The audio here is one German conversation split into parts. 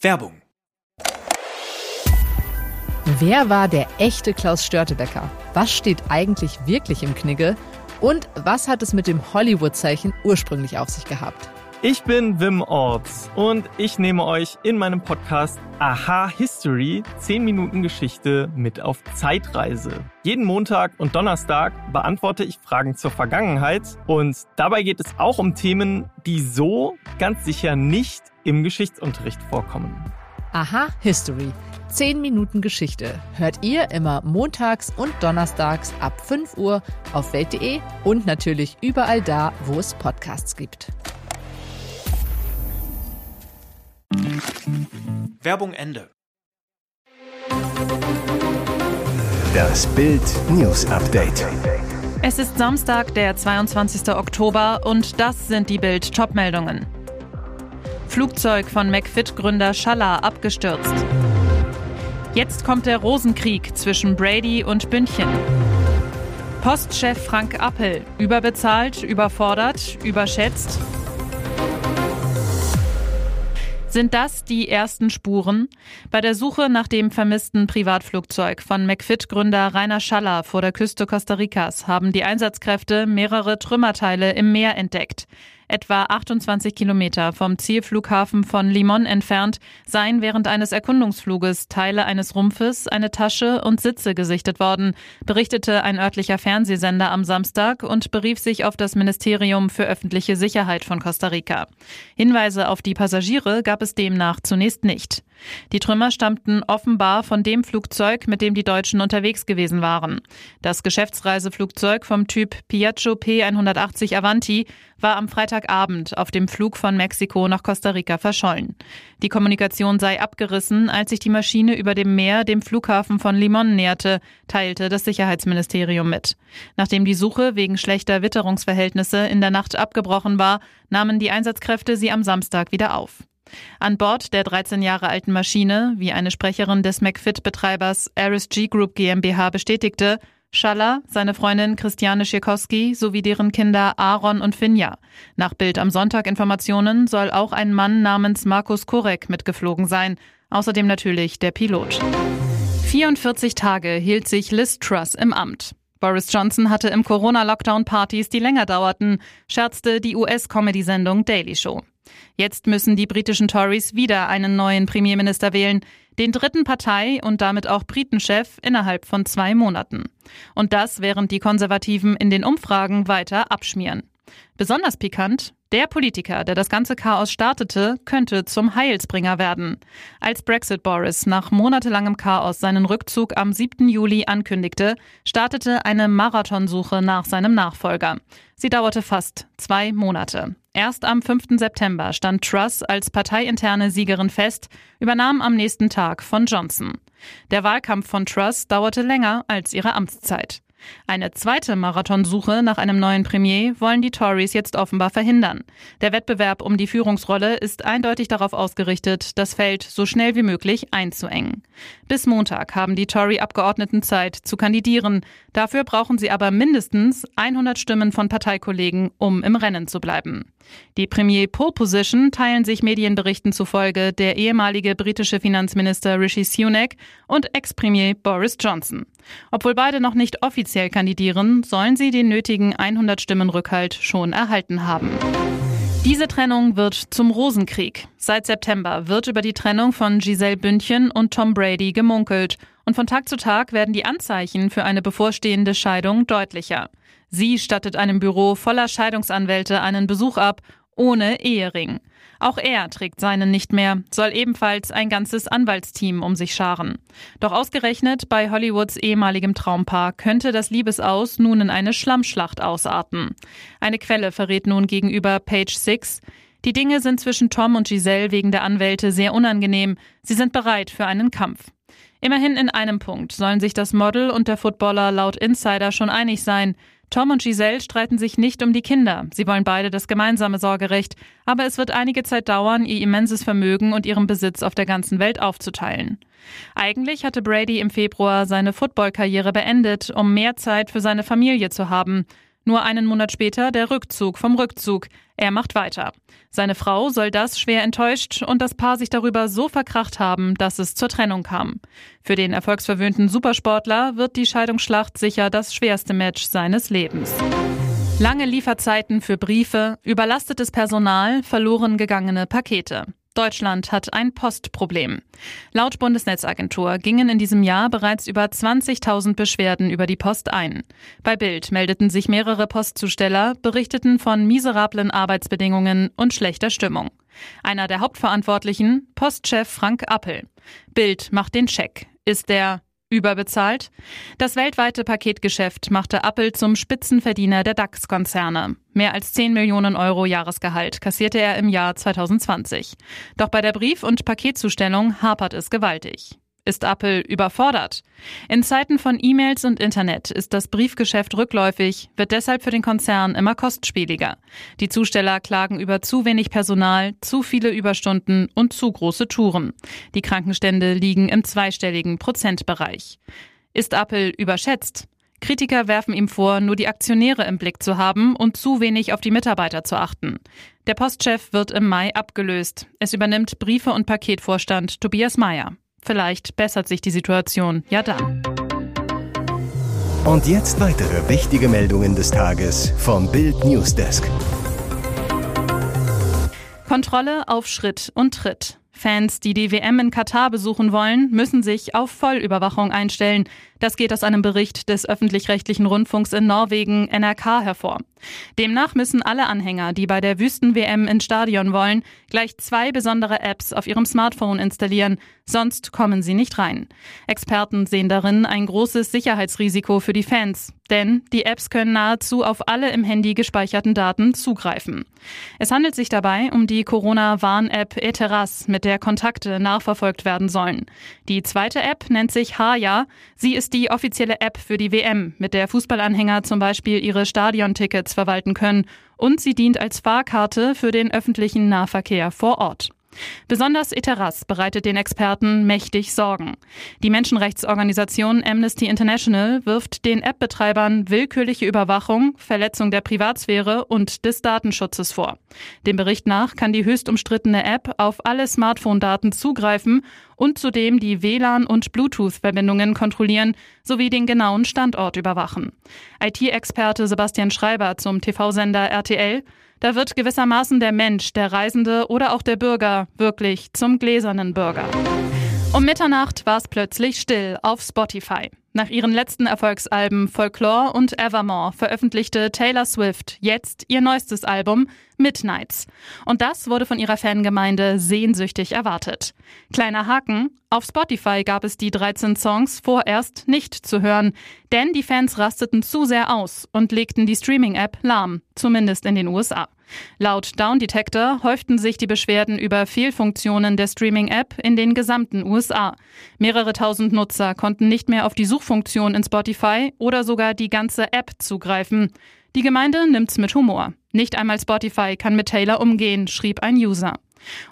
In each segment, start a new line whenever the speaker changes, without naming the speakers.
Werbung.
Wer war der echte Klaus Störtebecker? Was steht eigentlich wirklich im Knigge? Und was hat es mit dem Hollywood-Zeichen ursprünglich auf sich gehabt?
Ich bin Wim Orts und ich nehme euch in meinem Podcast Aha History 10 Minuten Geschichte mit auf Zeitreise. Jeden Montag und Donnerstag beantworte ich Fragen zur Vergangenheit und dabei geht es auch um Themen, die so ganz sicher nicht im Geschichtsunterricht vorkommen.
Aha History 10 Minuten Geschichte hört ihr immer montags und donnerstags ab 5 Uhr auf welt.de und natürlich überall da, wo es Podcasts gibt.
Werbung Ende.
Das Bild News Update.
Es ist Samstag, der 22. Oktober und das sind die Bild Topmeldungen. Flugzeug von McFit-Gründer Schaller abgestürzt. Jetzt kommt der Rosenkrieg zwischen Brady und Bündchen. Postchef Frank Appel, überbezahlt, überfordert, überschätzt. Sind das die ersten Spuren? Bei der Suche nach dem vermissten Privatflugzeug von McFit-Gründer Rainer Schaller vor der Küste Costa Ricas haben die Einsatzkräfte mehrere Trümmerteile im Meer entdeckt etwa 28 Kilometer vom Zielflughafen von Limon entfernt, seien während eines Erkundungsfluges Teile eines Rumpfes, eine Tasche und Sitze gesichtet worden, berichtete ein örtlicher Fernsehsender am Samstag und berief sich auf das Ministerium für öffentliche Sicherheit von Costa Rica. Hinweise auf die Passagiere gab es demnach zunächst nicht. Die Trümmer stammten offenbar von dem Flugzeug, mit dem die Deutschen unterwegs gewesen waren. Das Geschäftsreiseflugzeug vom Typ Piaggio P180 Avanti war am Freitagabend auf dem Flug von Mexiko nach Costa Rica verschollen. Die Kommunikation sei abgerissen, als sich die Maschine über dem Meer dem Flughafen von Limon näherte, teilte das Sicherheitsministerium mit. Nachdem die Suche wegen schlechter Witterungsverhältnisse in der Nacht abgebrochen war, nahmen die Einsatzkräfte sie am Samstag wieder auf. An Bord der 13 Jahre alten Maschine, wie eine Sprecherin des McFit-Betreibers RSG Group GmbH bestätigte, Schaller, seine Freundin Christiane Schirkowski sowie deren Kinder Aaron und Finja. Nach Bild am Sonntag Informationen soll auch ein Mann namens Markus Kurek mitgeflogen sein. Außerdem natürlich der Pilot. 44 Tage hielt sich Liz Truss im Amt. Boris Johnson hatte im Corona-Lockdown Partys, die länger dauerten, scherzte die US-Comedy-Sendung Daily Show. Jetzt müssen die britischen Tories wieder einen neuen Premierminister wählen, den dritten Partei und damit auch Britenchef innerhalb von zwei Monaten. Und das während die Konservativen in den Umfragen weiter abschmieren. Besonders pikant, der Politiker, der das ganze Chaos startete, könnte zum Heilsbringer werden. Als Brexit Boris nach monatelangem Chaos seinen Rückzug am 7. Juli ankündigte, startete eine Marathonsuche nach seinem Nachfolger. Sie dauerte fast zwei Monate. Erst am 5. September stand Truss als parteiinterne Siegerin fest, übernahm am nächsten Tag von Johnson. Der Wahlkampf von Truss dauerte länger als ihre Amtszeit. Eine zweite Marathonsuche nach einem neuen Premier wollen die Tories jetzt offenbar verhindern. Der Wettbewerb um die Führungsrolle ist eindeutig darauf ausgerichtet, das Feld so schnell wie möglich einzuengen. Bis Montag haben die Tory-Abgeordneten Zeit zu kandidieren. Dafür brauchen sie aber mindestens 100 Stimmen von Parteikollegen, um im Rennen zu bleiben. Die Premier Pole Position teilen sich Medienberichten zufolge der ehemalige britische Finanzminister Rishi Sunak und Ex-Premier Boris Johnson. Obwohl beide noch nicht offiziell kandidieren, sollen sie den nötigen 100 Stimmen Rückhalt schon erhalten haben. Diese Trennung wird zum Rosenkrieg. Seit September wird über die Trennung von Giselle Bündchen und Tom Brady gemunkelt. Und von Tag zu Tag werden die Anzeichen für eine bevorstehende Scheidung deutlicher. Sie stattet einem Büro voller Scheidungsanwälte einen Besuch ab, ohne Ehering. Auch er trägt seinen nicht mehr, soll ebenfalls ein ganzes Anwaltsteam um sich scharen. Doch ausgerechnet bei Hollywoods ehemaligem Traumpaar könnte das Liebesaus nun in eine Schlammschlacht ausarten. Eine Quelle verrät nun gegenüber Page Six, die Dinge sind zwischen Tom und Giselle wegen der Anwälte sehr unangenehm. Sie sind bereit für einen Kampf. Immerhin in einem Punkt sollen sich das Model und der Footballer laut Insider schon einig sein. Tom und Giselle streiten sich nicht um die Kinder. Sie wollen beide das gemeinsame Sorgerecht. Aber es wird einige Zeit dauern, ihr immenses Vermögen und ihren Besitz auf der ganzen Welt aufzuteilen. Eigentlich hatte Brady im Februar seine Footballkarriere beendet, um mehr Zeit für seine Familie zu haben. Nur einen Monat später der Rückzug vom Rückzug. Er macht weiter. Seine Frau soll das schwer enttäuscht und das Paar sich darüber so verkracht haben, dass es zur Trennung kam. Für den erfolgsverwöhnten Supersportler wird die Scheidungsschlacht sicher das schwerste Match seines Lebens. Lange Lieferzeiten für Briefe, überlastetes Personal, verloren gegangene Pakete. Deutschland hat ein Postproblem. Laut Bundesnetzagentur gingen in diesem Jahr bereits über 20.000 Beschwerden über die Post ein. Bei Bild meldeten sich mehrere Postzusteller, berichteten von miserablen Arbeitsbedingungen und schlechter Stimmung. Einer der Hauptverantwortlichen, Postchef Frank Appel. Bild macht den Check. Ist der Überbezahlt? Das weltweite Paketgeschäft machte Apple zum Spitzenverdiener der DAX-Konzerne. Mehr als 10 Millionen Euro Jahresgehalt kassierte er im Jahr 2020. Doch bei der Brief- und Paketzustellung hapert es gewaltig. Ist Apple überfordert? In Zeiten von E-Mails und Internet ist das Briefgeschäft rückläufig, wird deshalb für den Konzern immer kostspieliger. Die Zusteller klagen über zu wenig Personal, zu viele Überstunden und zu große Touren. Die Krankenstände liegen im zweistelligen Prozentbereich. Ist Apple überschätzt? Kritiker werfen ihm vor, nur die Aktionäre im Blick zu haben und zu wenig auf die Mitarbeiter zu achten. Der Postchef wird im Mai abgelöst. Es übernimmt Briefe- und Paketvorstand Tobias Mayer. Vielleicht bessert sich die Situation ja dann.
Und jetzt weitere wichtige Meldungen des Tages vom Bild Newsdesk.
Kontrolle auf Schritt und Tritt. Fans, die die WM in Katar besuchen wollen, müssen sich auf Vollüberwachung einstellen. Das geht aus einem Bericht des öffentlich-rechtlichen Rundfunks in Norwegen NRK hervor. Demnach müssen alle Anhänger, die bei der Wüsten-WM ins Stadion wollen, gleich zwei besondere Apps auf ihrem Smartphone installieren, sonst kommen sie nicht rein. Experten sehen darin ein großes Sicherheitsrisiko für die Fans, denn die Apps können nahezu auf alle im Handy gespeicherten Daten zugreifen. Es handelt sich dabei um die Corona-Warn-App Eteras, mit der Kontakte nachverfolgt werden sollen. Die zweite App nennt sich Haya. Sie ist die offizielle App für die WM, mit der Fußballanhänger zum Beispiel ihre Stadiontickets verwalten können. Und sie dient als Fahrkarte für den öffentlichen Nahverkehr vor Ort. Besonders Eteras bereitet den Experten mächtig Sorgen. Die Menschenrechtsorganisation Amnesty International wirft den App-Betreibern willkürliche Überwachung, Verletzung der Privatsphäre und des Datenschutzes vor. Dem Bericht nach kann die höchst umstrittene App auf alle Smartphone-Daten zugreifen und zudem die WLAN- und Bluetooth-Verbindungen kontrollieren sowie den genauen Standort überwachen. IT-Experte Sebastian Schreiber zum TV-Sender RTL da wird gewissermaßen der Mensch, der Reisende oder auch der Bürger wirklich zum gläsernen Bürger. Um Mitternacht war es plötzlich still auf Spotify. Nach ihren letzten Erfolgsalben Folklore und Evermore veröffentlichte Taylor Swift jetzt ihr neuestes Album Midnights. Und das wurde von ihrer Fangemeinde sehnsüchtig erwartet. Kleiner Haken, auf Spotify gab es die 13 Songs vorerst nicht zu hören, denn die Fans rasteten zu sehr aus und legten die Streaming-App lahm, zumindest in den USA. Laut Down Detector häuften sich die Beschwerden über Fehlfunktionen der Streaming-App in den gesamten USA. Mehrere tausend Nutzer konnten nicht mehr auf die Suchfunktion in Spotify oder sogar die ganze App zugreifen. Die Gemeinde nimmt's mit Humor. Nicht einmal Spotify kann mit Taylor umgehen, schrieb ein User.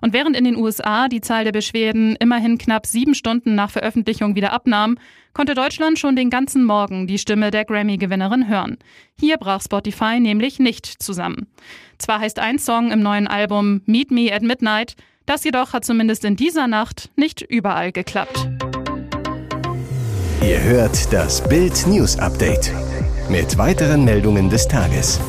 Und während in den USA die Zahl der Beschwerden immerhin knapp sieben Stunden nach Veröffentlichung wieder abnahm, konnte Deutschland schon den ganzen Morgen die Stimme der Grammy-Gewinnerin hören. Hier brach Spotify nämlich nicht zusammen. Zwar heißt ein Song im neuen Album Meet Me at Midnight, das jedoch hat zumindest in dieser Nacht nicht überall geklappt.
Ihr hört das Bild News Update mit weiteren Meldungen des Tages.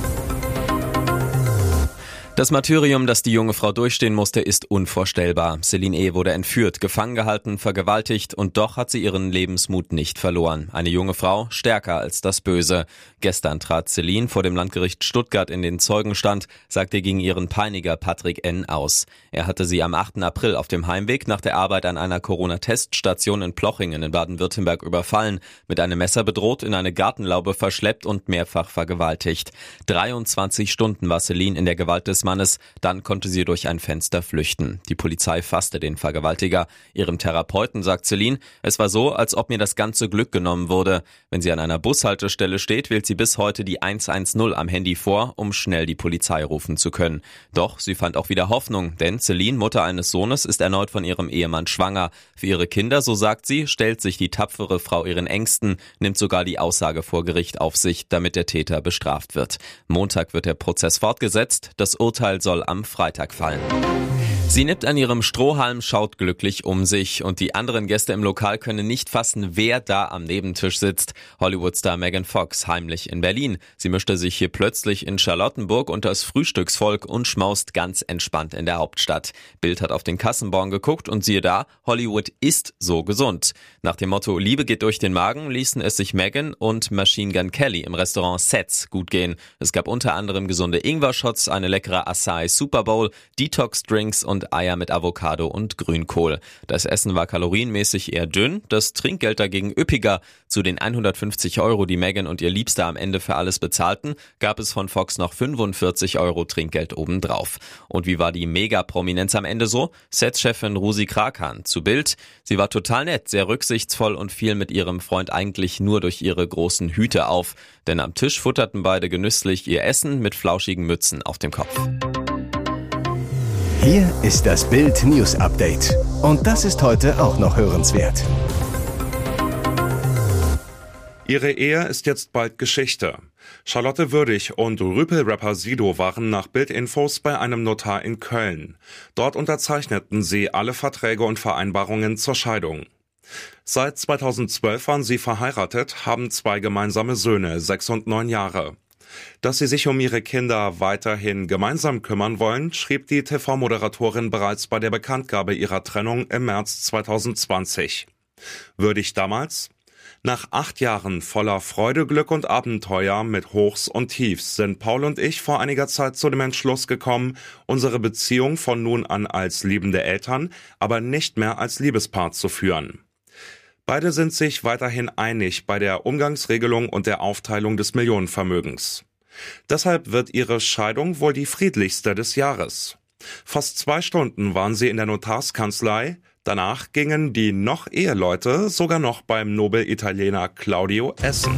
Das Martyrium, das die junge Frau durchstehen musste, ist unvorstellbar. Celine E. wurde entführt, gefangen gehalten, vergewaltigt und doch hat sie ihren Lebensmut nicht verloren. Eine junge Frau, stärker als das Böse. Gestern trat Celine vor dem Landgericht Stuttgart in den Zeugenstand, sagte gegen ihren Peiniger Patrick N. aus. Er hatte sie am 8. April auf dem Heimweg nach der Arbeit an einer Corona-Teststation in Plochingen in Baden-Württemberg überfallen, mit einem Messer bedroht, in eine Gartenlaube verschleppt und mehrfach vergewaltigt. 23 Stunden war Celine in der Gewalt des Mannes. Dann konnte sie durch ein Fenster flüchten. Die Polizei fasste den Vergewaltiger. Ihrem Therapeuten sagt Celine, es war so, als ob mir das ganze Glück genommen wurde. Wenn sie an einer Bushaltestelle steht, wählt sie bis heute die 110 am Handy vor, um schnell die Polizei rufen zu können. Doch sie fand auch wieder Hoffnung, denn Celine, Mutter eines Sohnes, ist erneut von ihrem Ehemann schwanger. Für ihre Kinder, so sagt sie, stellt sich die tapfere Frau ihren Ängsten, nimmt sogar die Aussage vor Gericht auf sich, damit der Täter bestraft wird. Montag wird der Prozess fortgesetzt. Das Urteil soll am Freitag fallen. Sie nippt an ihrem Strohhalm, schaut glücklich um sich und die anderen Gäste im Lokal können nicht fassen, wer da am Nebentisch sitzt. Hollywoodstar Megan Fox heimlich in Berlin. Sie mischte sich hier plötzlich in Charlottenburg unter das Frühstücksvolk und schmaust ganz entspannt in der Hauptstadt. Bild hat auf den Kassenbon geguckt und siehe da, Hollywood ist so gesund. Nach dem Motto Liebe geht durch den Magen ließen es sich Megan und Machine Gun Kelly im Restaurant Sets gut gehen. Es gab unter anderem gesunde Ingwer-Shots, eine leckere Acai Super Bowl, Detox-Drinks und und Eier mit Avocado und Grünkohl. Das Essen war kalorienmäßig eher dünn, das Trinkgeld dagegen üppiger. Zu den 150 Euro, die Megan und ihr Liebster am Ende für alles bezahlten, gab es von Fox noch 45 Euro Trinkgeld obendrauf. Und wie war die Mega-Prominenz am Ende so? Setchefin Rusi Krakan zu Bild. Sie war total nett, sehr rücksichtsvoll und fiel mit ihrem Freund eigentlich nur durch ihre großen Hüte auf. Denn am Tisch futterten beide genüsslich ihr Essen mit flauschigen Mützen auf dem Kopf.
Hier ist das Bild News Update. Und das ist heute auch noch hörenswert.
Ihre Ehe ist jetzt bald Geschichte. Charlotte Würdig und Rüpel-Rapper Sido waren nach Bildinfos bei einem Notar in Köln. Dort unterzeichneten sie alle Verträge und Vereinbarungen zur Scheidung. Seit 2012 waren sie verheiratet, haben zwei gemeinsame Söhne, sechs und neun Jahre. Dass sie sich um ihre Kinder weiterhin gemeinsam kümmern wollen, schrieb die TV-Moderatorin bereits bei der Bekanntgabe ihrer Trennung im März 2020. Würdig damals? Nach acht Jahren voller Freude, Glück und Abenteuer mit Hochs und Tiefs sind Paul und ich vor einiger Zeit zu dem Entschluss gekommen, unsere Beziehung von nun an als liebende Eltern, aber nicht mehr als Liebespaar zu führen. Beide sind sich weiterhin einig bei der Umgangsregelung und der Aufteilung des Millionenvermögens. Deshalb wird ihre Scheidung wohl die friedlichste des Jahres. Fast zwei Stunden waren sie in der Notarskanzlei, danach gingen die noch Eheleute sogar noch beim Nobel-Italiener Claudio essen.